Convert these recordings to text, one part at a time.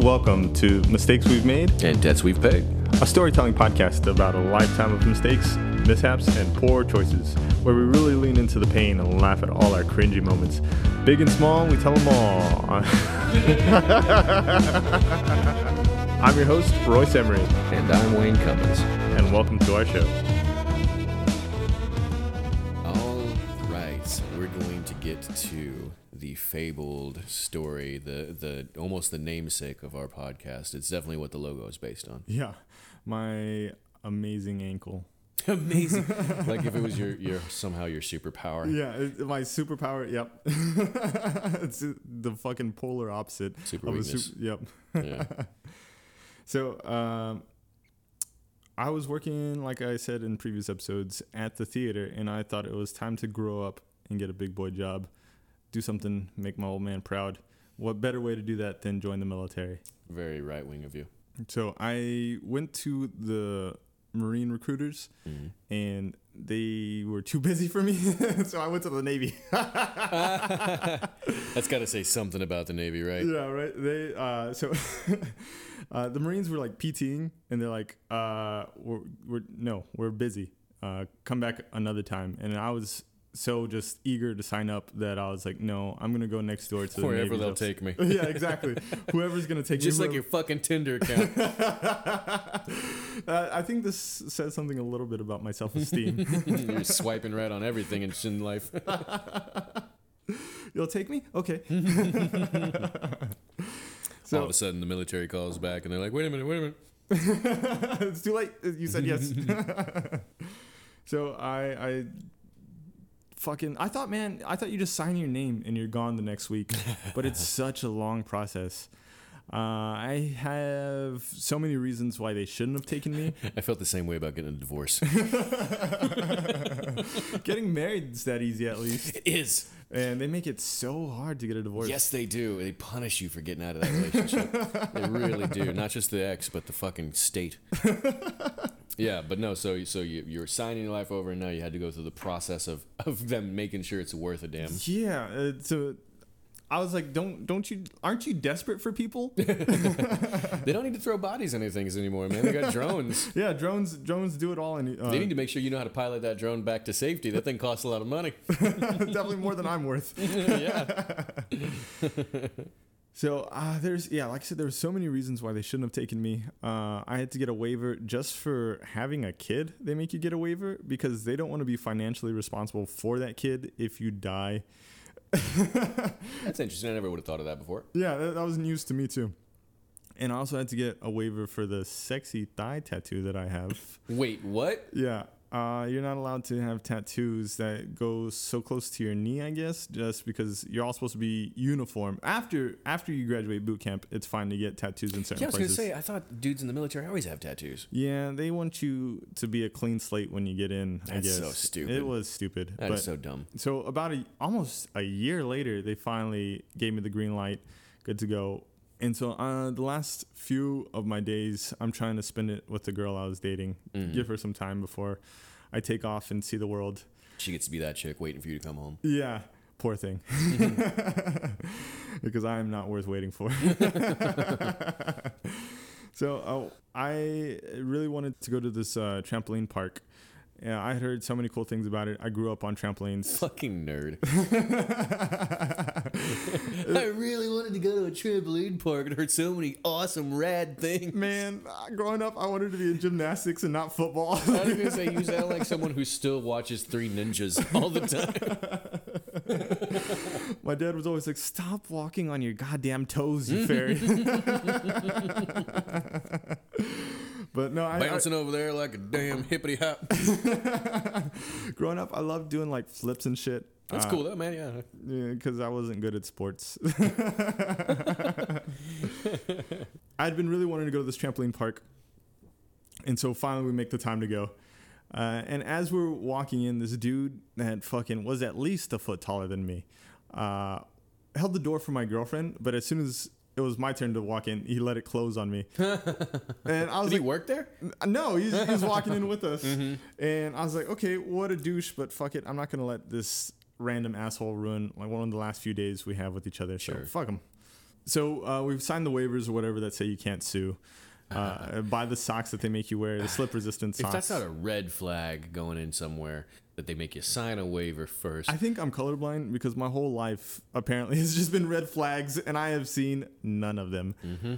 welcome to Mistakes We've Made, And debts we've paid. a storytelling podcast about a lifetime of mistakes, mishaps, and poor choices, where we really lean into the pain and laugh at all our cringy moments. Big and small, we tell them all. I'm your host, Royce Emery, And I'm Wayne Cummins. and welcome to our show. All right, we're going to get to the fabled story, the the almost the namesake of our podcast. It's definitely what the logo is based on. Yeah, my amazing ankle. Amazing. like if it was your your somehow your superpower. Yeah, it, my superpower. Yep, it's the fucking polar opposite. Super of a weakness. sup- yep. Yeah. So, um, I was working, like I said in previous episodes, at the theater, and I thought it was time to grow up and get a big boy job, do something, make my old man proud. What better way to do that than join the military? Very right wing of you. So I went to the Marine recruiters, Mhm. and they were too busy for me, so I went to the Navy. That's got to say something about the Navy, right? Yeah, right. They uh, so uh, the Marines were like PTing, and they're like, uh, we're, we're no, we're busy. Uh, come back another time. And I was so just eager to sign up that I was like, no, I'm gonna go next door to the Wherever Navy they'll just- take me. yeah, exactly. Whoever's gonna take me. Just me, like your fucking Tinder account. uh, I think this says something a little bit about my self-esteem. You're swiping right on everything in in life. You'll take me? Okay. so, All of a sudden, the military calls back and they're like, "Wait a minute, wait a minute." it's too late. You said yes. so I, I fucking, I thought, man, I thought you just sign your name and you're gone the next week, but it's such a long process. Uh, I have so many reasons why they shouldn't have taken me. I felt the same way about getting a divorce. Getting married is that easy, at least, it is. and they make it so hard to get a divorce. Yes, they do. They punish you for getting out of that relationship. they really do. Not just the ex, but the fucking state. Yeah, but no. So, so you you're signing your life over, and now you had to go through the process of of them making sure it's worth a damn. Yeah. Uh, so I was like, don't, don't you, aren't you desperate for people? They don't need to throw bodies on things anymore, man. They got drones. yeah, drones, drones do it all, and uh, They need to make sure you know how to pilot that drone back to safety. That thing costs a lot of money. definitely more than I'm worth. yeah. So uh, there's yeah, like I said, there were so many reasons why they shouldn't have taken me. Uh, I had to get a waiver just for having a kid. They make you get a waiver because they don't want to be financially responsible for that kid if you die. That's interesting. I never would have thought of that before. Yeah, that, that was news to me too. And I also had to get a waiver for the sexy thigh tattoo that I have. Wait, what? yeah. Uh, you're not allowed to have tattoos that go so close to your knee, I guess, just because you're all supposed to be uniform. After after you graduate boot camp, it's fine to get tattoos in certain Yeah, I was gonna say. I thought dudes in the military always have tattoos. Yeah, they want you to be a clean slate when you get in. I That's guess so stupid. It was stupid. That but is so dumb. so about a almost a year later, they finally gave me the green light, good to go. And so uh, the last few of my days, I'm trying to spend it with the girl I was dating, Mhm. give her some time before I take off and see the world. She gets to be that chick waiting for you to come home. Yeah, poor thing, because I am not worth waiting for. so uh, I really wanted to go to this uh, trampoline park. Yeah, I had heard so many cool things about it. I grew up on trampolines. Fucking nerd. I really wanted to go to a trampoline park and heard so many awesome, rad things. Man, uh, growing up, I wanted to be in gymnastics and not football. I was gonna say you sound like someone who still watches Three Ninjas all the time. My dad was always like, "Stop walking on your goddamn toes, you fairy." But no, I, I Bouncing over there like a damn hippity hop. growing up, I loved doing like flips and shit. That's Uh, cool though, man. Yeah. because I wasn't good at sports. I'd been really wanting to go to this trampoline park, and so finally we make the time to go. Uh, and as we're walking in, this dude that fucking was at least a foot taller than me uh, held the door for my girlfriend, but as soon as it was my turn to walk in, he let it close on me. and I was Did he like, work there? no, he's, he was walking in with us. And I was like, okay, what a douche, but fuck it. I'm not going to let this random asshole ruin like one of the last few days we have with each other. So Sure. fuck him. so uh, we've signed the waivers or whatever that say you can't sue. Uh, buy the socks that they make you wear, the slip resistant If that's not a red flag going in somewhere, that they make you sign a waiver first. I think I'm colorblind because my whole life apparently has just been red flags, and I have seen none of them. mm-hmm.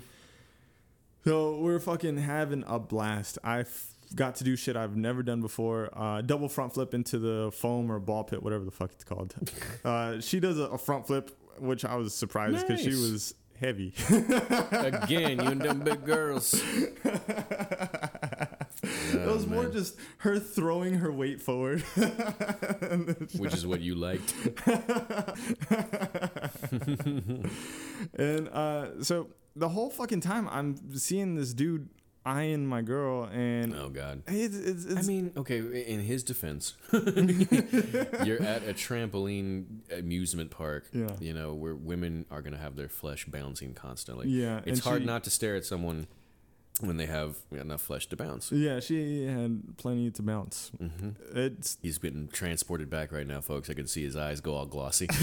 So we're fucking having a blast. I f- got to do shit I've never done before. Uh, double front flip into the foam or ball pit, whatever the fuck it's called. uh, she does a, a front flip, which I was surprised because she was heavy. Again, you and them big girls. More just her throwing her weight forward. Which is what you liked. and uh, so the whole fucking time I'm seeing this dude eyeing my girl, and Oh God. it's, it's, it's I mean, okay. In his defense, you're at a trampoline amusement park. Yeah. You know where women are gonna have their flesh bouncing constantly. yeah, It's hard she- not to stare at someone when they have enough flesh to bounce. Yeah, she had plenty to bounce. hmm It's He's getting transported back right now, folks. I can see his eyes go all glossy.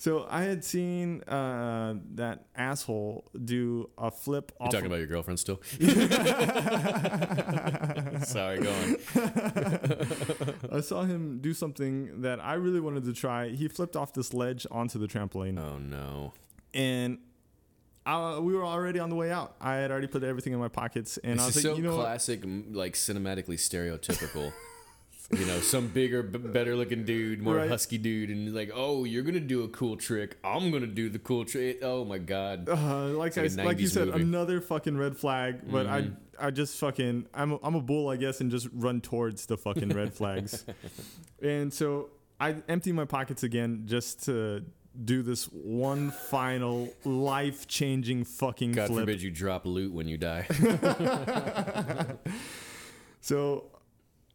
so I had seen uh, that asshole do a flip You talking of- about your girlfriend still? Sorry, go on. I saw him do something that I really wanted to try. He flipped off this ledge onto the trampoline, Oh no. And I, we were already on the way out. I had already put everything in my pockets, and this I was like, so you know, classic, m- like cinematically stereotypical. you know, some bigger, b- better looking dude, more Right. husky dude, and like, "Oh, you're gonna do a cool trick. I'm gonna do the cool trick." Oh my god. Uh, like I, like a like you said, movie. another fucking red flag. But Mhm. I I just fucking I'm a, I'm a bull, I guess, and just run towards the fucking red flags. and so I empty my pockets again just to do this one final life changing fucking God flip. forbid you drop loot when you die. So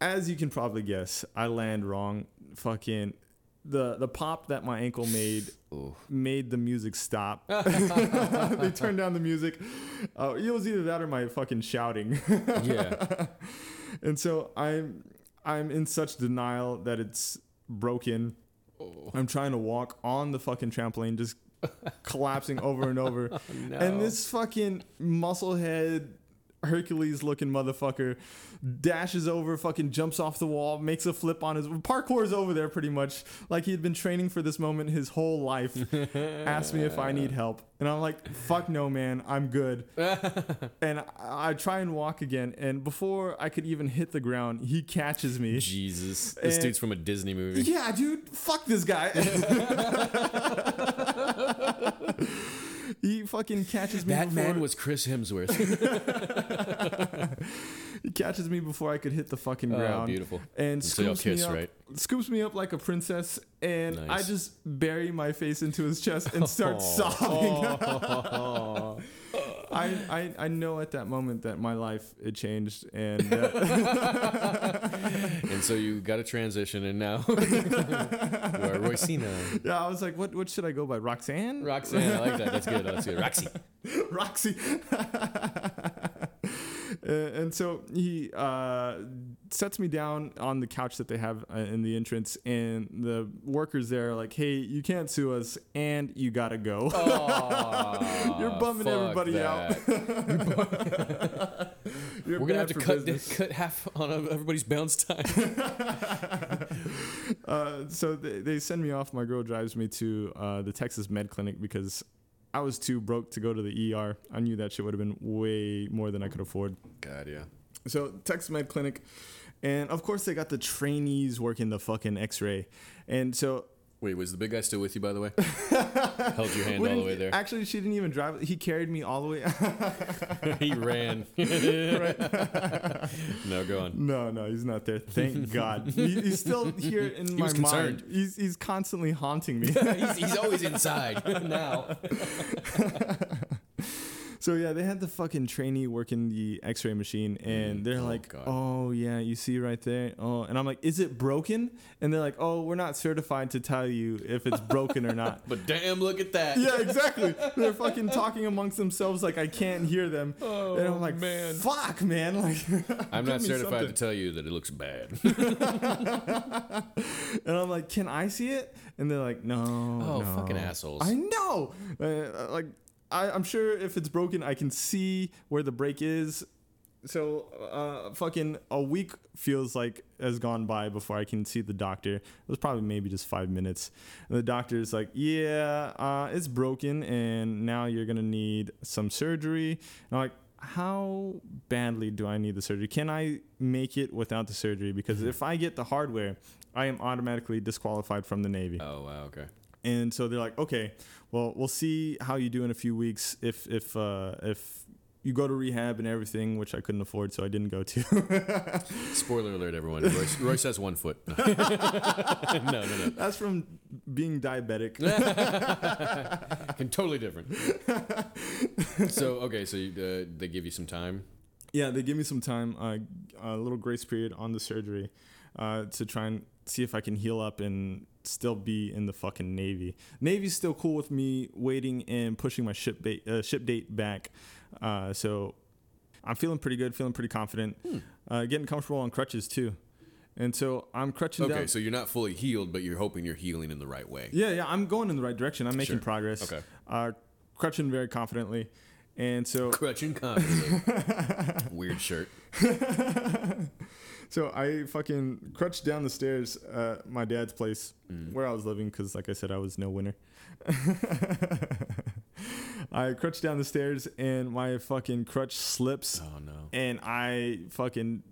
as you can probably guess, I land wrong. Fucking the the pop that my ankle made Ooh. made the music stop. they turned down the music. Uh, it was either that or my fucking shouting. Yeah. and so I'm I'm in such denial that it's broken. Oh, I'm trying to walk on the fucking trampoline, just collapsing over and over. Oh, no. And this fucking musclehead Hercules looking motherfucker dashes over, fucking jumps off the wall, makes a flip on his parkour's over there pretty much. Like he had been training for this moment his whole life. Asked me if I need help. And I'm like, fuck no, man, I'm good. and I, I try and walk again. And before I could even hit the ground, he catches me. Jesus, this And- dude's from a Disney movie. Yeah, dude, fuck this guy. he fucking catches me. That man was Chris Hemsworth. He catches me before I could hit the fucking ground. oh, ground. beautiful. and So y'all scoops me up, right? scoops me up like a princess, and I just bury my face into his chest and start sobbing. Oh. I, I I know at that moment that my life it changed, and uh, and so you got a transition, and now you are Roycina. yeah, I was like, what what should I go by, Roxanne? Roxanne, I like that. That's good. That's good. Roxy. Roxy. And so he uh, sets me down on the couch that they have uh, in the entrance, and the workers there are like, "Hey, you can't sue us, and you gotta go." Aw, You're bumming everybody out. You're We're gonna have to cut business. cut half on everybody's bounce time. Uh, so they, they send me off. My girl drives me to uh, the Texas Med Clinic because I was too broke to go to the ER. I knew that shit would have been way more than I could afford. God, yeah. So Texas Med Clinic, and of course they got the trainees working the fucking X-ray, and so Wait, was the big guy still with you, by the way? Held your hand we all the way there. Actually, she didn't even drive. He carried me all the way. he ran. no, go on. no, no, he's not there. Thank God. He, he's still here in my was mind. concerned. He's he's constantly haunting me. he's, he's always inside now. So yeah, they had the fucking trainee working the X-ray machine, and they're Oh, like, God. "Oh yeah, you see right there." Oh, and I'm like, "Is it broken?" And they're like, "Oh, we're not certified to tell you if it's broken or not." But damn, look at that. yeah, exactly. They're fucking talking amongst themselves like I can't hear them, Oh, and I'm like, man. "Fuck, man!" Like, I'm not certified something. to tell you that it looks bad. And I'm like, "Can I see it?" And they're like, "No." Oh, no." fucking assholes. I know. Uh, like, I, I'm sure if it's broken, I can see where the break is. So, uh, fucking a week feels like has gone by before I can see the doctor. It was probably maybe just five minutes. And the doctor's like, "Yeah, uh, it's broken, and now you're gonna need some surgery." And I'm like, "How badly do I need the surgery? Can I make it without the surgery? Because if I get the hardware, I am automatically disqualified from the Navy." oh wow, okay. And so they're like, okay, well, we'll see how you do in a few weeks if if uh, if you go to rehab and everything, which I couldn't afford, so I didn't go to. Spoiler alert, everyone. Royce, Royce has one foot. no, no, no. That's from being diabetic. And totally different. so okay, so you, uh, they give you some time. yeah, they give me some time, uh, a little grace period on the surgery, uh, to try and see if I can heal up and still be in the fucking Navy. Navy's still cool with me waiting and pushing my ship date uh, ship date back. Uh, so I'm feeling pretty good, feeling pretty confident, uh, getting comfortable on crutches too. And so I'm crutching Okay, down. so you're not fully healed, but you're hoping you're healing in the right way. Yeah, yeah, I'm going in the right direction. I'm making Sure. progress. Okay. Uh, crutching very confidently. And so Crutching confidently. Weird shirt. So I fucking crutched down the stairs at my dad's place Mm. where I was living because, like I said, I was no winner. I crutched down the stairs and my fucking crutch slips Oh no. and I fucking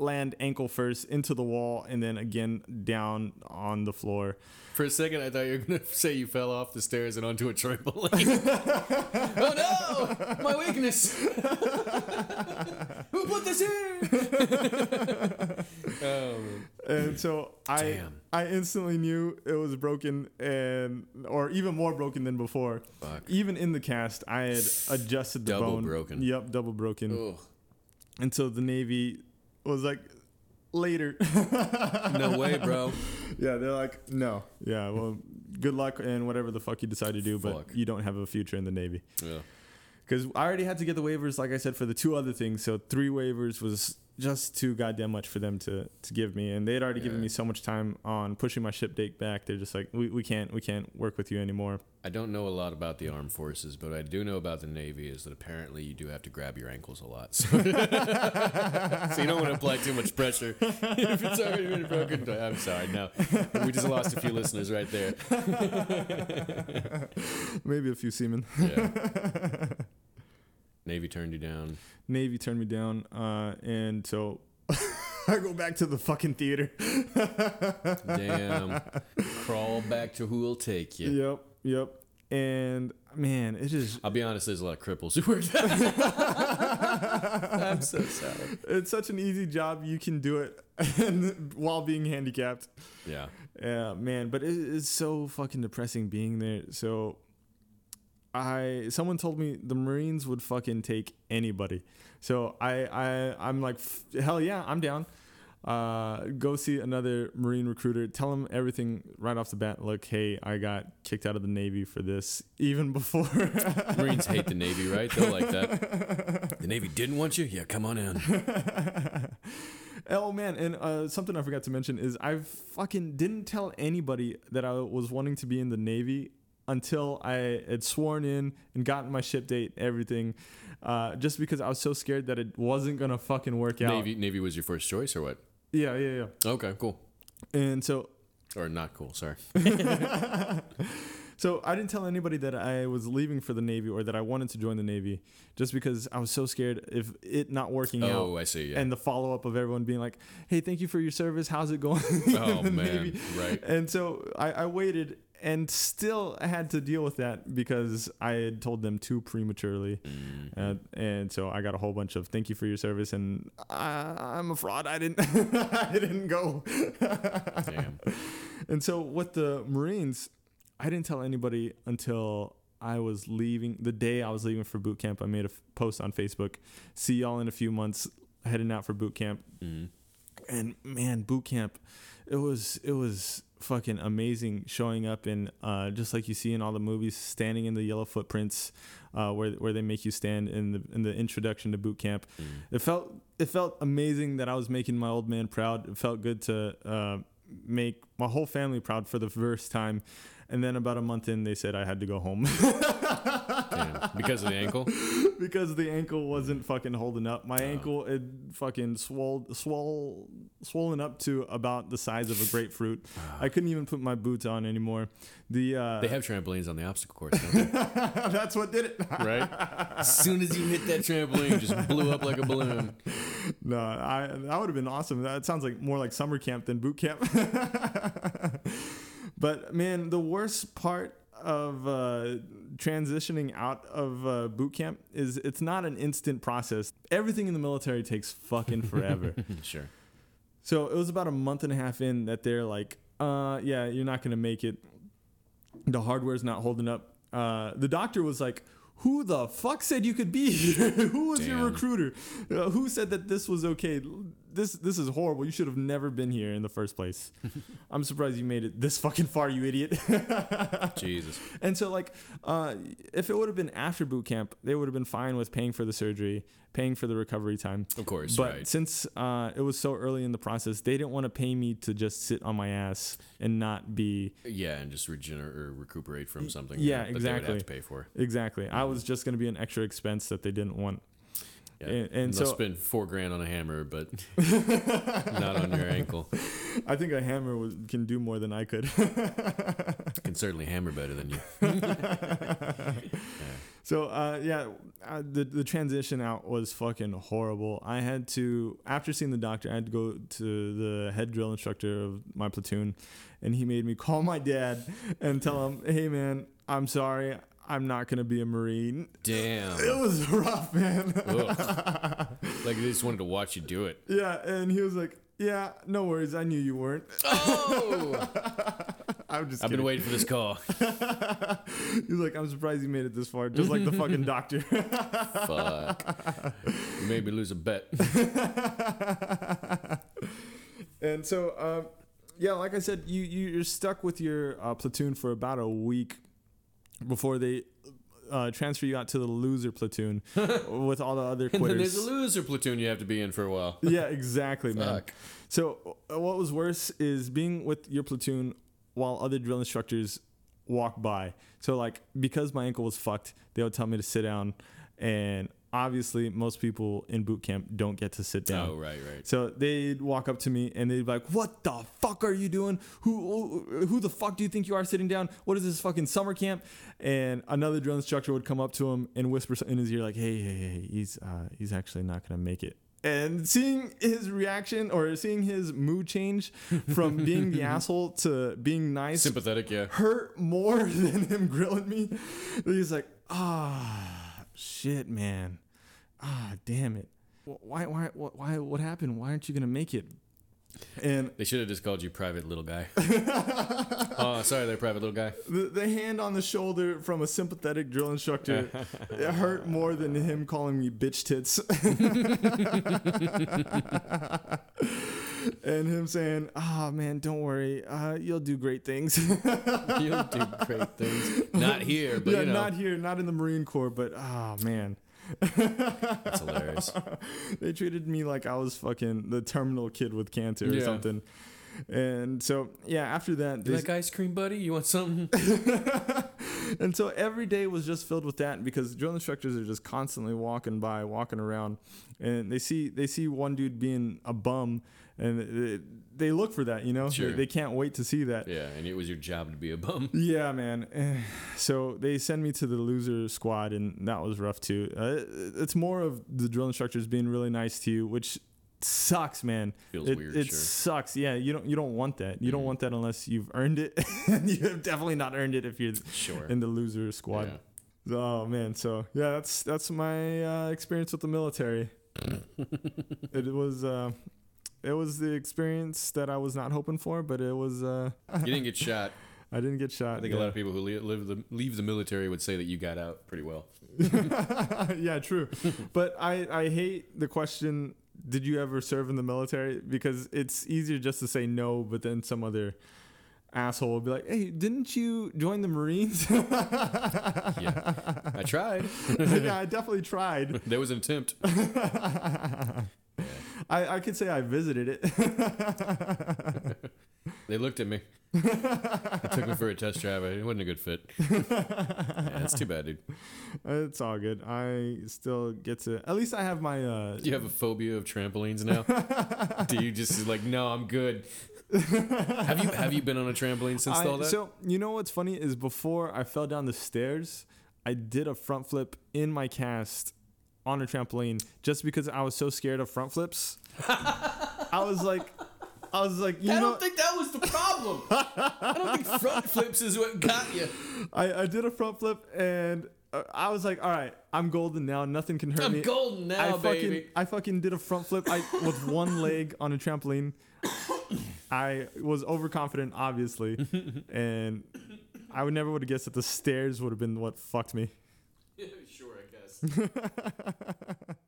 land ankle first into the wall and then again down on the floor. For a second, I thought you were gonna say you fell off the stairs and onto a trampoline. oh no, my weakness. Who put this here? oh man. And so I Damn. I instantly knew it was broken and or even more broken than before. Fuck. Even in the cast, I had adjusted the Double bone. broken. Yep, double broken. Ugh. And so the Navy was like, later. No way, bro. yeah, they're like, no. Yeah, well, good luck and whatever the fuck you decide to do, Fuck. but you don't have a future in the Navy. Yeah. Because I already had to get the waivers, like I said, for the two other things. So three waivers was just too goddamn much for them to, to give me. And they had already given me so much time on pushing my ship date back. They're just like, we, we can't we can't work with you anymore. I don't know a lot about the armed forces, but I do know about the Navy is that apparently you do have to grab your ankles a lot. So, so you don't want to apply too much pressure. if it's already broken, I'm sorry. No, we just lost a few listeners right there. Maybe a few seamen. Yeah. Navy turned you down. Navy turned me down. Uh, and so I go back to the fucking theater. Damn. Crawl back to who'll take you. Yep, yep. And man, it just I'll be honest, there's a lot of cripples who work there. I'm so sorry. it's such an easy job. You can do it and while being handicapped. Yeah. Yeah, man, but it is so fucking depressing being there. So I someone told me the Marines would fucking take anybody. So I I I'm like hell yeah, I'm down. Uh, go see another Marine recruiter. Tell him everything right off the bat. Look, hey, I got kicked out of the Navy for this even before. Marines hate the Navy, right? They'll like that. The Navy didn't want you? Yeah, come on in. Oh man, and uh, something I forgot to mention is I fucking didn't tell anybody that I was wanting to be in the Navy until I had sworn in and gotten my ship date, everything, uh, just because I was so scared that it wasn't gonna fucking work out. Navy Navy was your first choice or what? Yeah, yeah, yeah. Okay, cool. And so, Or not cool, sorry. so I didn't tell anybody that I was leaving for the Navy or that I wanted to join the Navy, just because I was so scared if it not working out. Oh, I see, yeah. And the follow up of everyone being like, "Hey, thank you for your service. How's it going?" oh man, Navy?" right. And so I, I waited and still I had to deal with that because I had told them too prematurely. Mm. Uh, and so I got a whole bunch of thank you for your service and I, I'm a fraud. I didn't I didn't go. Damn. And so with the Marines, I didn't tell anybody until I was leaving, the day I was leaving for boot camp, I made a f- post on Facebook. See y'all in a few months, heading out for boot camp. Mm. And man, boot camp, it was it was fucking amazing showing up in uh, just like you see in all the movies, standing in the yellow footprints, uh, where where they make you stand in the in the introduction to boot camp. Mm. It felt it felt amazing that I was making my old man proud. It felt good to uh, make my whole family proud for the first time. And then about a month in, they said I had to go home. Because of the ankle. because the ankle wasn't fucking holding up. My ankle it fucking swole, swole, swollen up to about the size of a grapefruit. I couldn't even put my boots on anymore. The uh, They have trampolines on the obstacle course, don't they? that's what did it. right? As soon as you hit that trampoline, just blew up like a balloon. No, I that would have been awesome. That sounds like more like summer camp than boot camp. but man, the worst part of uh, transitioning out of uh, boot camp is it's not an instant process. Everything in the military takes fucking forever. sure. so it was about a month and a half in that they're like, uh, yeah, you're not gonna make it. The hardware's not holding up. Uh, the doctor was like, who the fuck said you could be here? who was your recruiter? Uh, who said that this was okay? This this is horrible. You should have never been here in the first place. I'm surprised you made it this fucking far, you idiot. Jesus. And so, like, uh, if it would have been after boot camp, they would have been fine with paying for the surgery, paying for the recovery time. Of course, But right. since uh, it was so early in the process, they didn't want to pay me to just sit on my ass and not be Yeah, and just regenerate or recuperate from something. yeah, that, that They would exactly. have to pay for. exactly. I was just going to be an extra expense that they didn't want. Yeah. And- and so- spend four grand on a hammer, but not on your ankle. I think a hammer was, can do more than I could. Can certainly hammer better than you. So uh, yeah, uh, the the transition out was fucking horrible. I had to after seeing the doctor, I had to go to the head drill instructor of my platoon, and he made me call my dad and tell him, "Hey man, I'm sorry, I'm not gonna be a marine." Damn. It was rough, man. Like they just wanted to watch you do it. yeah, and he was like, "Yeah, no worries. I knew you weren't." Oh! I'm just. I've been waiting for this call. He's like, "I'm surprised you made it this far, just like the fucking doctor." Fuck. You made me lose a bet. and so, um, yeah, like I said, you you- you're stuck with your uh, platoon for about a week before they uh, transfer you out to the loser platoon with all the other And then there's a loser platoon you have to be in for a while. yeah, exactly, man. Fuck. So, uh, what was worse is being with your platoon while other drill instructors walk by. So, like, because my ankle was fucked, they would tell me to sit down, and obviously, most people in boot camp don't get to sit down. Oh, right, right. So they'd walk up to me and they'd be like, "What the fuck are you doing? Who who the fuck do you think you are sitting down? What is this fucking summer camp?" And another drill instructor would come up to him and whisper in his ear like, "Hey, hey, hey, he's uh, he's actually not gonna make it." And seeing his reaction or seeing his mood change from being the asshole to being nice Sympathetic, yeah. hurt more than him grilling me. He's like, ah, shit, man. Ah, damn it. Wh- Why, why, why, what happened? Why aren't you going to make it? And They should have just called you private little guy. oh, sorry there, private little guy. the, the hand on the shoulder from a sympathetic drill instructor it hurt more than him calling me bitch tits. and him saying, ah, man, don't worry. Uh, you'll do great things. You'll do great things. Not here, but yeah, you know. not here, not in the Marine Corps, but ah, man. That's hilarious. they treated me like I was fucking the terminal kid with cancer or Yeah. something. And so, yeah, after that, You like ice cream, buddy? You want something? and so every day was just filled with that because drill instructors are just constantly walking by, walking around, and they see they see one dude being a bum, and they, they look for that, you know. Sure. They, they can't wait to see that. Yeah, and it was your job to be a bum. Yeah, man. So they send me to the loser squad, and that was rough too. Uh, it's more of the drill instructors being really nice to you, which sucks, man. Feels it, weird, It sure. sucks. Yeah, you don't you don't want that. You don't Mhm. want that unless you've earned it, you have definitely not earned it if you're Sure. in the loser squad. Yeah. Oh man, so yeah, that's that's my uh, experience with the military. it was uh, it was the experience that I was not hoping for, but it was. Uh, You didn't get shot. I didn't get shot. I think a lot of people who live the, leave the military would say that you got out pretty well. yeah, true. but I, I hate the question, did you ever serve in the military? Because it's easier just to say no, but then some other asshole will be like, hey, didn't you join the Marines? Yeah, I tried. yeah, I definitely tried. there was an attempt. I, I could say I visited it. They looked at me. they took me for a test drive. It wasn't a good fit. yeah, that's too bad, dude. it's all good. I still get to, at least I have my, uh, Do you have a phobia of trampolines now? Do you just like, no, I'm good? have you have you been on a trampoline since I- all that? So you know what's funny is before I fell down the stairs, I did a front flip in my cast on a trampoline just because I was so scared of front flips. I was like, I was like, you I know, don't think that was the problem. I don't think front flips is what got you. I, I did a front flip and uh, I was like, all right, I'm golden now. Nothing can hurt me. I'm golden now, I fucking, baby. I fucking did a front flip I, with one leg on a trampoline. I was overconfident, obviously, and I would never would have guessed that the stairs would have been what fucked me. sure.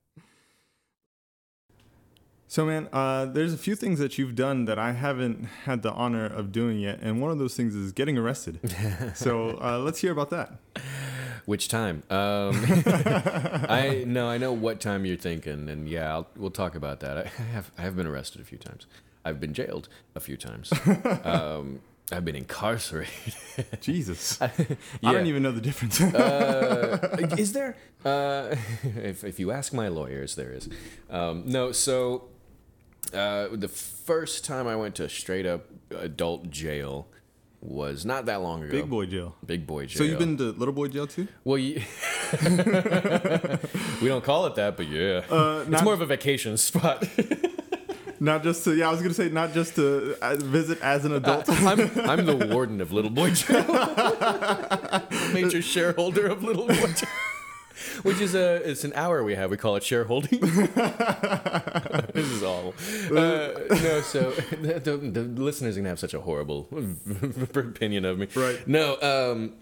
So, man, uh, there's a few things that you've done that I haven't had the honor of doing yet, and one of those things is getting arrested. so, uh, let's hear about that. Which time? Um, I no, I know what time you're thinking, and yeah, I'll, we'll talk about that. I have I have been arrested a few times. I've been jailed a few times. um, I've been incarcerated. Jesus, I Yeah. don't even know the difference. uh, is there? Uh, if, if you ask my lawyers, there is. Um, no, so uh, the first time I went to straight up adult jail was not that long ago. Big boy jail. Big boy jail. So you've been to little boy jail too? Well, you, we don't call it that, but yeah, Uh, it's not, more of a vacation spot. Not just to. Yeah, I was gonna say not just to uh, visit as an adult. I'm, I'm the warden of Little Boy Jail, major shareholder of Little Boy Jail. Which is a it's an hour we have. We call it shareholding. this is awful. Uh, no, so the, the, the listeners are gonna have such a horrible opinion of me. Right. No, um,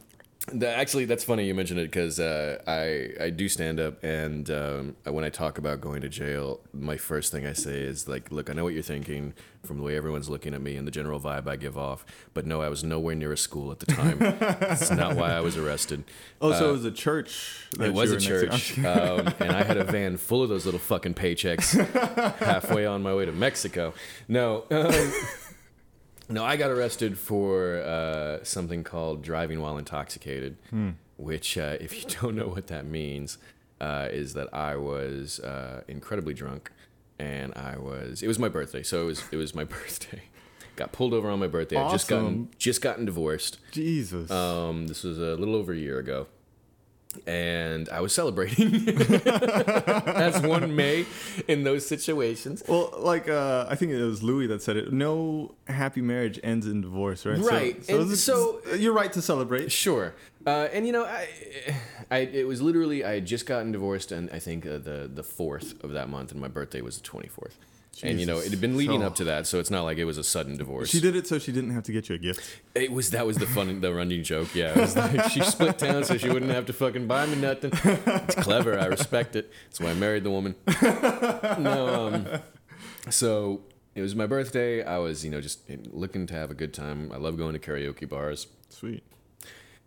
the, actually, that's funny you mentioned it because uh, I I do stand up, and um, when I talk about going to jail, my first thing I say is like, look, I know what you're thinking from the way everyone's looking at me and the general vibe I give off, but no, I was nowhere near a school at the time. That's not why I was arrested. oh, so it was a church. It was a were next to. church, um, and I had a van full of those little fucking paychecks halfway on my way to Mexico. No, um, no, I got arrested for uh, something called driving while intoxicated, which, uh, if you don't know what that means, uh, is that I was uh, incredibly drunk, and I was. It was my birthday, so it was. It was my birthday. Got pulled over on my birthday. I just gotten just gotten divorced. Jesus. Um, this was a little over a year ago. And I was celebrating as one may in those situations. Well, like uh, I think it was Louis that said it. No happy marriage ends in divorce, right? Right, So, and it's- so- you're right to celebrate. Sure. Uh, and you know, I, I, it was literally I had just gotten divorced, and I think uh, the the fourth of that month, and my birthday was the twenty fourth. And you know, it had been leading So- up to that, so it's not like it was a sudden divorce. She did it so she didn't have to get you a gift. It was that was the fun, the running joke. Yeah, it was like she split town so she wouldn't have to fucking buy me nothing. It's clever. I respect it. That's why I married the woman. No, um, so it was my birthday. I was, you know, just looking to have a good time. I love going to karaoke bars. Sweet.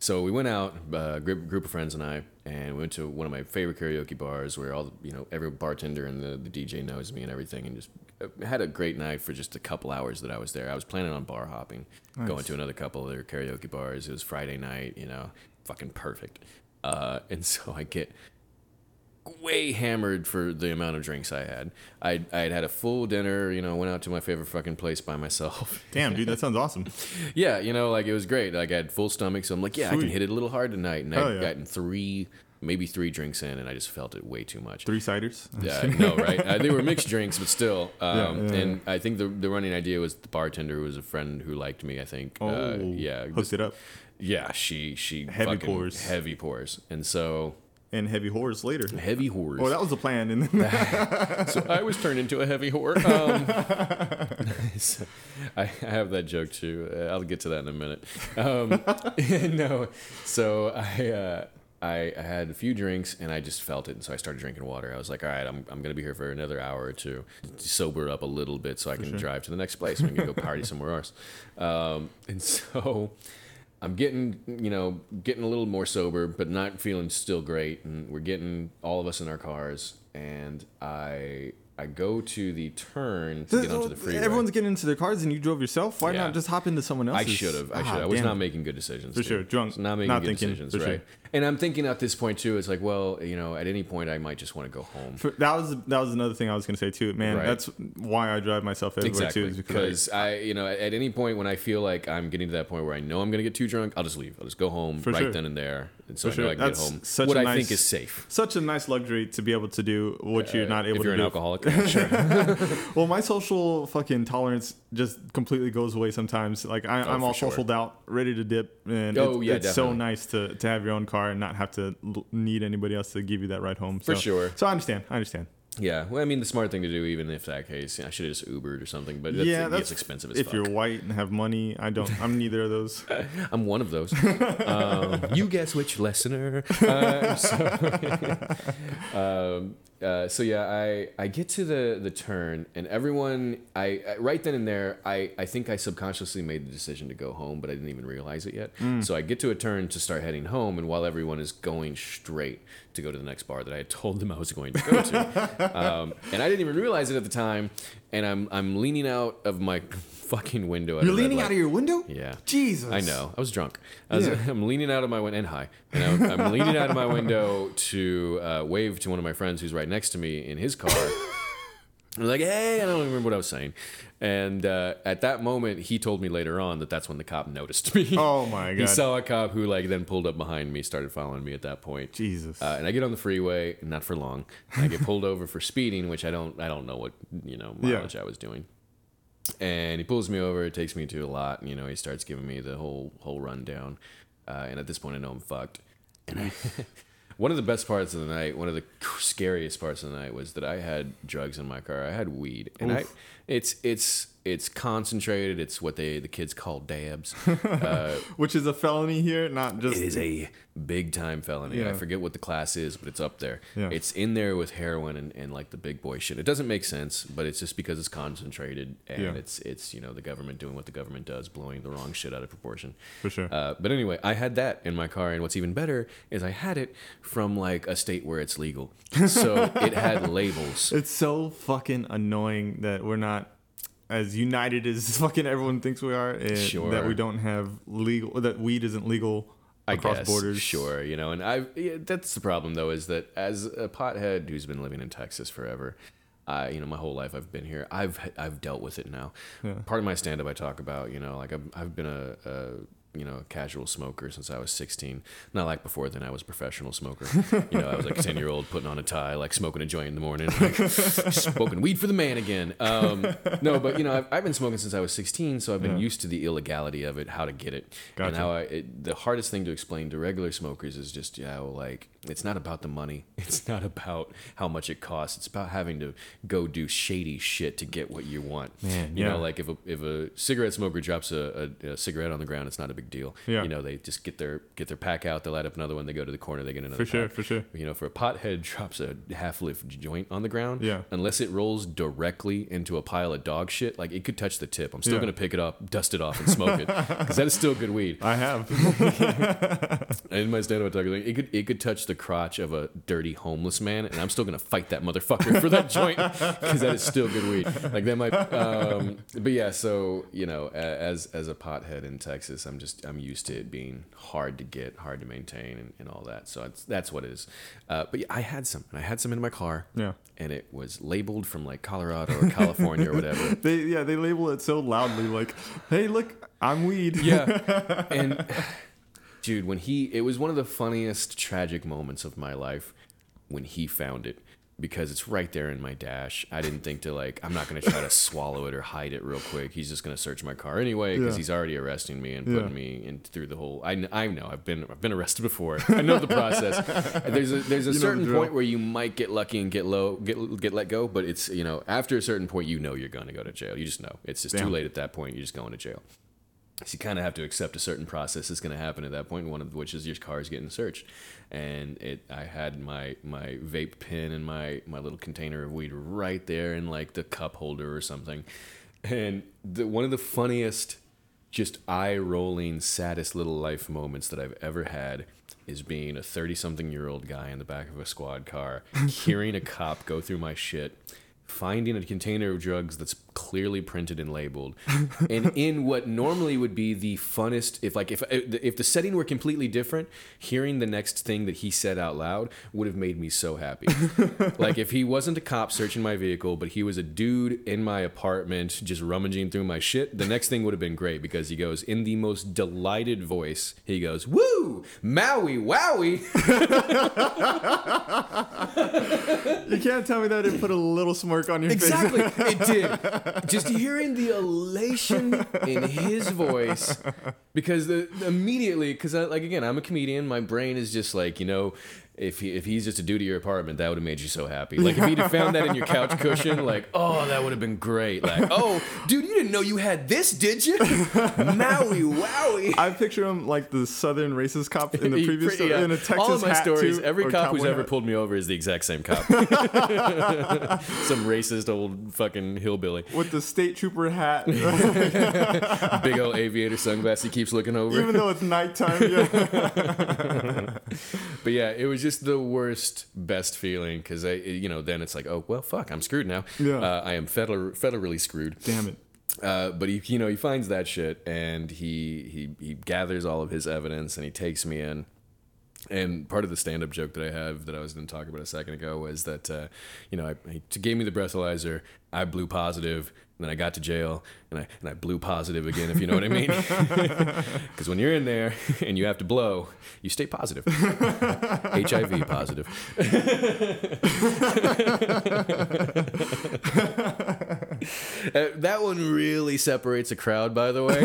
So we went out, a group, group of friends and I, and we went to one of my favorite karaoke bars where all, the, you know, every bartender and the, the DJ knows me and everything, and just uh, had a great night for just a couple hours that I was there. I was planning on bar hopping, going to another couple of their karaoke bars. It was Friday night, you know, fucking perfect. Uh, and so I get way hammered for the amount of drinks I had. I I had had a full dinner, you know, went out to my favorite fucking place by myself. Damn, dude, that sounds awesome. Yeah, you know, like it was great. Like I had full stomach, so I'm like, yeah, I can hit it a little hard tonight. And Hell I yeah. gotten three, maybe three drinks in, and I just felt it way too much. Three ciders. Yeah, no, right? Uh, they were mixed drinks, but still. Um, Yeah, yeah, and I think the the running idea was the bartender who was a friend who liked me. I think. Oh, uh, yeah, hooked it up. yeah. She she Heavy pours. heavy pours, and so and heavy whores later. Heavy whores. Oh, that was the plan. And then so I was turned into a heavy whore. Um, so I, I have that joke too. Uh, I'll get to that in a minute. Um, no, so I, uh, I I had a few drinks and I just felt it, and so I started drinking water. I was like, all right, I'm I'm gonna be here for another hour or two, to sober up a little bit so I can drive to the next place. and We can go party somewhere else. Um, and so. I'm getting, you know, getting a little more sober, but not feeling still great. And we're getting all of us in our cars, and I I go to the turn to get onto the freeway. Everyone's getting into their cars, and you drove yourself. Why Yeah. not just hop into someone else's? I should have. I Ah. I was not making good decisions. For dude. sure, drunk, Not making not good thinking, decisions, right? sure. And I'm thinking at this point too. It's like, well, you know, at any point I might just want to go home. For, that was that was another thing I was gonna say too, man. Right. That's why I drive myself everywhere Exactly, too, because because I, you know, at, at any point when I feel like I'm getting to that point where I know I'm gonna get too drunk, I'll just leave. I'll just go home For right sure. then and there, and so For I know sure. I can That's get home. such what I nice- think is safe. such a nice luxury to be able to do what you're not Uh, able if you're to an do. alcoholic, yeah, sure. Well, my social fucking tolerance just completely goes away sometimes. Like I, I'm Oh, all sure. social doubt, ready to dip, and Oh, it's, yeah, it's so nice to, to have your own car and not have to need anybody else to give you that ride home. For So- sure. So I understand. I understand. Yeah, well, I mean, the smart thing to do, even if that case, I should have just Ubered or something. But that's, yeah, that's gets expensive as If fuck. you're white and have money, I don't. I'm neither of those. I'm one of those. um, you guess which listener? Uh, so, um, uh, so yeah, I, I get to the, the turn, and everyone, I, I right then and there, I, I think I subconsciously made the decision to go home, but I didn't even realize it yet. So I get to a turn to start heading home, and while everyone is going straight to go to the next bar that I had told them I was going to go to, um, and I didn't even realize it at the time, and I'm I'm leaning out of my fucking window. at You're leaning out of your window. Yeah. Jesus. I know. I was drunk. I was, Yeah. I'm leaning out of my window and high, and I'm, I'm leaning out of my window to uh, wave to one of my friends who's right next to me in his car. I'm like, hey, I don't remember what I was saying. And uh, at that moment, he told me later on that that's when the cop noticed me. Oh my god! he saw a cop who like then pulled up behind me, started following me at that point. Jesus. Uh, and I get on the freeway, not for long. I get pulled over for speeding, which I don't, I don't know what you know Yeah. mileage I was doing. And he pulls me over, It takes me to a lot. And, you know, he starts giving me the whole whole rundown. Uh, and at this point, I know I'm fucked. And I, one of the best parts of the night, one of the scariest parts of the night, was that I had drugs in my car. I had weed, and I, it's it's it's concentrated. It's what they the kids call dabs. Uh, Which is a felony here, not just. it is a big time felony. I forget what the class is, but it's up there. Yeah. It's in there with heroin and, and like the big boy shit. It doesn't make sense, but it's just because it's concentrated and Yeah. it's it's you know the government doing what the government does, blowing the wrong shit out of proportion. For sure. Uh, but anyway, I had that in my car, and what's even better is I had it from like a state where it's legal, so it had labels. It's so fucking annoying that we're not as united as fucking everyone thinks we are. And Sure. That we don't have legal. That weed isn't legal I across guess, borders. Sure, you know, and I yeah, that's the problem though is that as a pothead who's been living in Texas forever, I you know my whole life I've been here. I've I've dealt with it now. Yeah. Part of my stand up I talk about you know like I've I've been a, a you know a casual smoker since I was 16. Not like before then I was a professional smoker. you know I was like a 10 year old putting on a tie like smoking a joint in the morning like smoking weed for the man again. Um, no, but you know I've, I've been smoking since I was 16, so I've been Yeah. used to the illegality of it, how to get it, and how I, it, the hardest thing to explain to regular smokers is just yeah, well, like it's not about the money. It's not about how much it costs. It's about having to go do shady shit to get what you want. Man, you yeah. know, like if a if a cigarette smoker drops a, a, a cigarette on the ground, it's not a big deal. Yeah. You know, they just get their get their pack out, they light up another one, they go to the corner, they get another For sure. pack. For sure. You know, for a pothead drops a half lift joint on the ground, Yeah. unless it rolls directly into a pile of dog shit, like it could touch the tip. I'm still Yeah. gonna pick it up, dust it off, and smoke it because that is still good weed. I have. In my stand-up talk, like, it could it could touch the crotch of a dirty homeless man, and I'm still gonna fight that motherfucker for that joint because that is still good weed. Like that might, um, but yeah. So you know, as as a pothead in Texas, I'm just I'm used to it being hard to get, hard to maintain, and, and all that. So it's, that's what it is. Uh, but yeah, I had some, and I had some in my car, yeah. and it was labeled from like Colorado or California or whatever. They yeah they label it so loudly like, hey look, I'm weed. Yeah. And dude, when he it was one of the funniest tragic moments of my life when he found it because it's right there in my dash. I didn't think to like I'm not gonna try to swallow it or hide it real quick. He's just gonna search my car anyway because Yeah. he's already arresting me and Yeah. putting me in through the whole. I, I know I've been I've been arrested before. I know the process. there's a there's a You know the certain point where you might get lucky and get low get get let go, but it's you know after a certain point you know you're gonna go to jail. You just know it's just too late at that point. You're just going to jail. So you kind of have to accept a certain process is going to happen at that point. One of which is your car is getting searched, and it. I had my my vape pen and my my little container of weed right there in like the cup holder or something, and the one of the funniest, just eye rolling, saddest little life moments that I've ever had is being a 30 something year old guy in the back of a squad car, hearing a cop go through my shit, finding a container of drugs that's clearly printed and labeled, and in what normally would be the funnest, if like if uh, if the setting were completely different, hearing the next thing that he said out loud would have made me so happy. like if he wasn't a cop searching my vehicle, but he was a dude in my apartment just rummaging through my shit, the next thing would have been great because he goes in the most delighted voice. He goes, "Woo, Maui, wowie." You can't tell me that it put a little on your Exactly, face. it did. Just hearing the elation in his voice, because the immediately, because like again, I'm a comedian. My brain is just like you know. If, he, if he's just a dude at your apartment, that would have made you so happy. Like if he'd have found that in your couch cushion, like, oh, that would have been great. Like, oh, dude, you didn't know you had this, did you? Maui, wowie. I picture him like the southern racist cop in the previous pretty- story, yeah. in a Texas All of my stories, too, every cop who's ever hat. pulled me over is the exact same cop. Some racist old fucking hillbilly. with the state trooper hat, Big old aviator sunglass he keeps looking over. even though it's nighttime. Yeah. But yeah, it was just the worst, best feeling because I, you know, then it's like, oh well, fuck, I'm screwed now. Yeah. Uh, I am federal, federally screwed. Damn it. Uh, but he, you know, he finds that shit and he he he gathers all of his evidence and he takes me in. And part of the stand-up joke that I have that I was going to talk about a second ago was that, uh, you know, I, he gave me the breathalyzer. I blew positive. And then I got to jail, and I and I blew positive again. If you know what I mean, because when you're in there and you have to blow, you stay positive. HIV positive. Uh, that one really separates a crowd, by the way.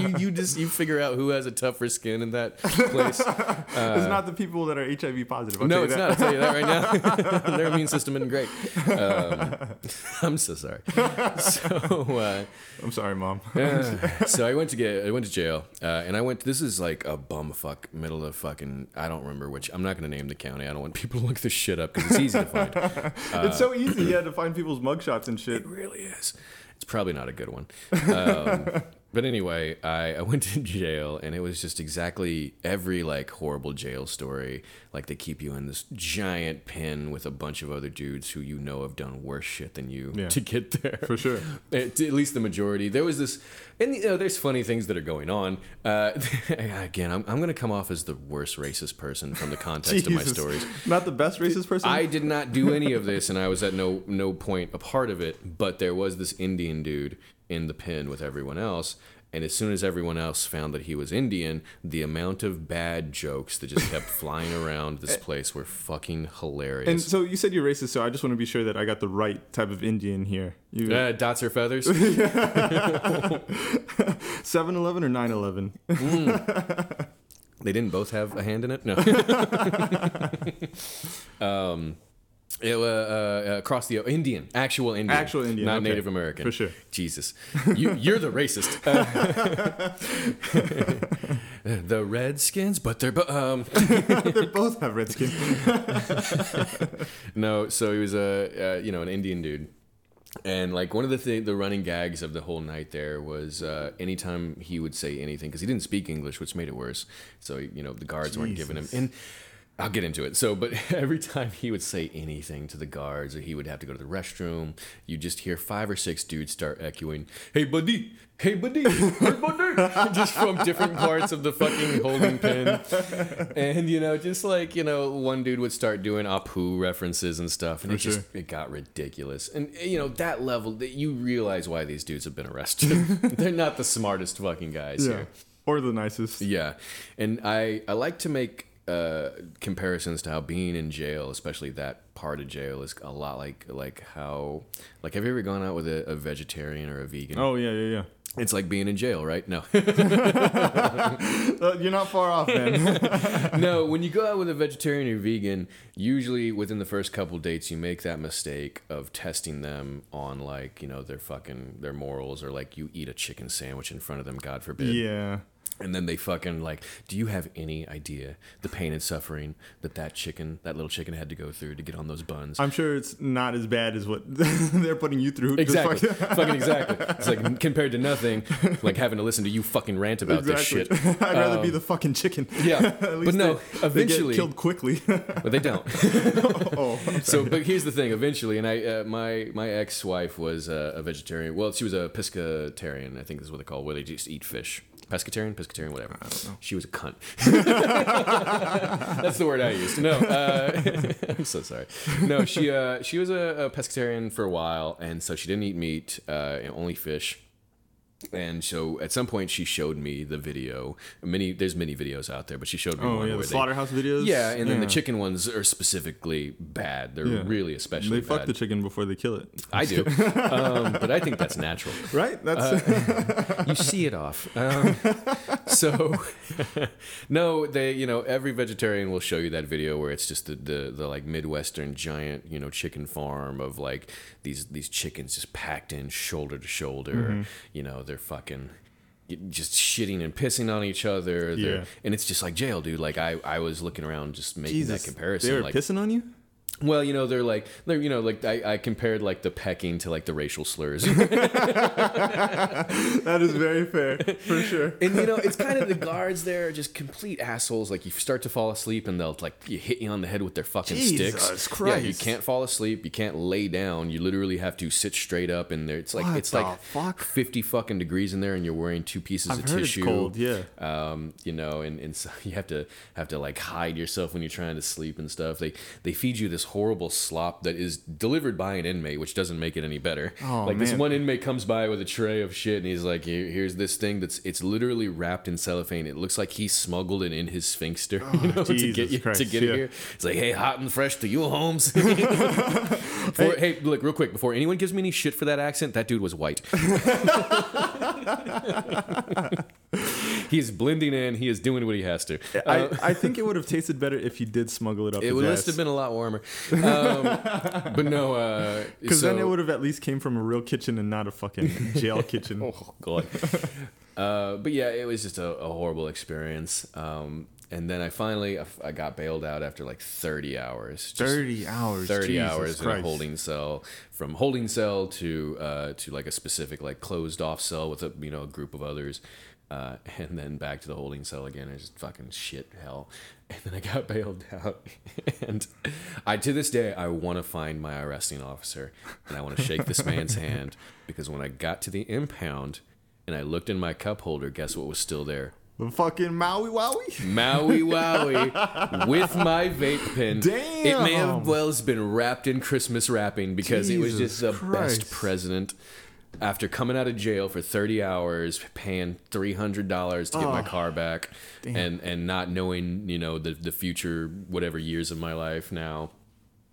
you you just you figure out who has a tougher skin in that place. it's not the people that are HIV positive. I'll Uh, no, it's you not. I'll tell you that right now. Their immune system isn't great. Um, I'm so sorry. So, uh, I'm sorry, mom. so I went to get I went to jail, uh, and I went. This is like a bum fuck middle of fucking. I don't remember which. I'm not going to name the county. I don't want people to look this shit up because it's easy to find. it's so easy. Had to find people's mugshots and shit. It really is. It's probably not a good one. Um, but anyway, I, I went to jail and it was just exactly every like horrible jail story. Like they keep you in this giant pen with a bunch of other dudes who you know have done worse shit than you Yeah. to get there. For sure. At, at least the majority. There was this, and you know, there's funny things that are going on. Uh, again, I'm, I'm going to come off as the worst racist person from the context of my stories. Not the best racist person. I did not do any of this, and I was at no no point a part of it. But there was this Indian dude in the pen with everyone else, and as soon as everyone else found that he was Indian, the amount of bad jokes that just kept flying around this place were fucking hilarious. and so you said you're racist, so I just want to be sure that I got the right type of Indian here. You uh, dots or feathers? 7-Eleven or 9-Eleven? They didn't both have a hand in it. No. um, it, uh, uh, across the Indian, actual Indian, Actual Indian, not okay. Native American, For sure. Jesus, you, you're the racist. Uh, the Redskins, but they're bo- um, they both have red skin. no. So he was a uh, you know an Indian dude, and like one of the th- the running gags of the whole night there was uh, anytime he would say anything because he didn't speak English, which made it worse. So you know the guards weren't giving him Jesus. and. I'll get into it. So, but every time he would say anything to the guards or he would have to go to the restroom, you just hear five or six dudes start echoing, "Hey buddy, hey buddy, hey buddy," just from different parts of the fucking holding pen. And you know, just like you know, one dude would start doing Apu references and stuff, and For it just it got ridiculous. And eh, you know, that level that you realize why these dudes have been arrested. They're not the smartest fucking guys yeah. here. Or the nicest. Yeah, and I I like to make uh, comparisons to how being in jail, especially that part of jail, is a lot like like how like have you ever gone out with a, a vegetarian or a vegan? Oh yeah, yeah, yeah. It's like being in jail, right? No, Uh, you're not far off, man. no. When you go out with a vegetarian or vegan, usually within the first couple dates, you make that mistake of testing them on like you know their fucking their morals, or like you eat a chicken sandwich in front of them, God forbid. yeah. And then they fucking like, do you have any idea the pain and suffering that that chicken, that little chicken, had to go through to get on those buns? I'm sure it's not as bad as what they're putting you through. Exactly, fucking exactly. It's like compared to nothing, like having to listen to you fucking rant about this shit. I'd rather be Um, the fucking chicken. yeah, At but least no, they, eventually- they get killed quickly. But they don't. oh, I'm so, but here's the thing. Eventually, and I, uh, my my ex-wife was uh, a vegetarian. Well, she was a pescatarian. I think this is what they call, it, where they just eat fish. Pescatarian, pescatarian, whatever. I don't know. She was a cunt. That's the word I used. No, uh, I'm so sorry. No, she uh, she was a, a pescatarian for a while, and so she didn't eat meat, uh, only fish. And so at some point she showed me the video. Many there's many videos out there, but she showed me Oh one yeah, the they slaughterhouse videos. yeah, and then the chicken ones are specifically bad. They're Yeah. really especially They fuck bad. the chicken before they kill it. I do, um, but I think that's natural. Right? That's Uh, You see it off. Um, so, no, they, you know, every vegetarian will show you that video where it's just the, the, the like Midwestern giant, you know, chicken farm of like these these chickens just packed in shoulder to shoulder. Mm-hmm. You know, they're fucking just shitting and pissing on each other. They're, Yeah. and it's just like jail, dude. Like I, I was looking around just making Jesus. that comparison. They were like, pissing on you. Well, you know, they're like, they're, you know, like I, I compared like the pecking to like the racial slurs. That is very fair, for sure. And you know, it's kind of the guards there are just complete assholes. Like you start to fall asleep and they'll like you hit you on the head with their fucking Jesus sticks. Christ. Yeah, you can't fall asleep. You can't lay down. You literally have to sit straight up and there. It's like What it's like fuck? fifty fucking degrees in there, and you're wearing two pieces I've of heard it's tissue. cold, yeah. Um, you know, and, and so you have to have to like hide yourself when you're trying to sleep and stuff. They they feed you this horrible slop that is delivered by an inmate, which doesn't make it any better. Oh, like this one inmate comes by with a tray of shit, and he's like, Here, "Here's this thing that's it's literally wrapped in cellophane. It looks like he smuggled it in his sphincter, you know, to get Oh, you to get yeah. it here. It's like, hey, hot and fresh to you, Holmes. Before, hey. look, real quick, before anyone gives me any shit for that accent, that dude was white. he is blending in. He is doing what he has to. Uh, I, I think it would have tasted better if he did smuggle it up. it would ass. have been a lot warmer. Um, but no, uh, Because then it would have at least came from a real kitchen and not a fucking jail kitchen. Oh god. uh, but yeah, it was just a, a horrible experience. Um, and then I finally I got bailed out after like 30 hours. 30 hours. 30 Jesus hours in a holding cell from holding cell to uh, to like a specific like closed off cell with a you know a group of others uh, and then back to the holding cell again it's just fucking shit hell and then I got bailed out and I to this day I want to find my arresting officer and I want to shake this man's hand because when I got to the impound and I looked in my cup holder guess what was still there The fucking Maui Wowie? Maui Wowie with my vape pen. Damn. It may have well has been wrapped in Christmas wrapping because it was just the Christ. best president. After coming out of jail for 30 hours, paying $300 to get my Oh, car back, and, and not knowing, you know, the, the future, whatever years of my life now,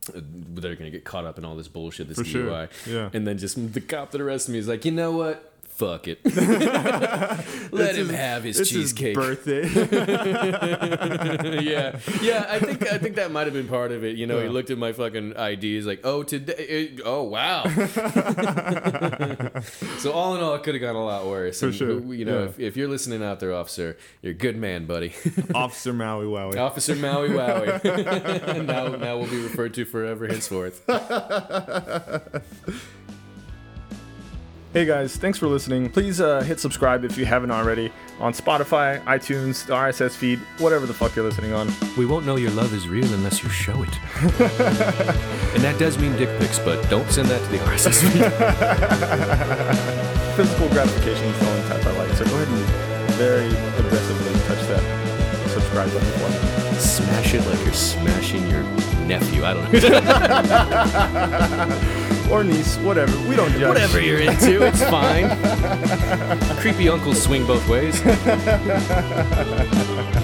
uh, going to get caught up in all this bullshit, this For sure. DUI. Yeah. And then just the cop that arrested me is like, you know what? Fuck it. Let him his- have his it's cheesecake. His birthday. yeah, yeah. I think I think that might have been part of it. You know, he looked at my fucking ID. He's like, "Oh, today. It, oh, wow." so all in all, it could have gone a lot worse. For And, sure, You know, yeah. if, if you're listening out there, officer, you're a good man, buddy. Officer Maui Wowie. officer Maui Wowie. now, now will be referred to forever henceforth. Hey guys, thanks for listening. Please uh, hit subscribe if you haven't already on Spotify, iTunes, the RSS feed, whatever the fuck you're listening on. We won't know your love is real unless you show it. and that does mean dick pics, but don't send that to the RSS feed. Physical gratification is the only type I like, so go ahead and very aggressively touch that subscribe button for me. Smash it like you're smashing your nephew. I don't know. Or niece, whatever. We don't judge. Whatever you're into, it's fine. Creepy uncles swing both ways.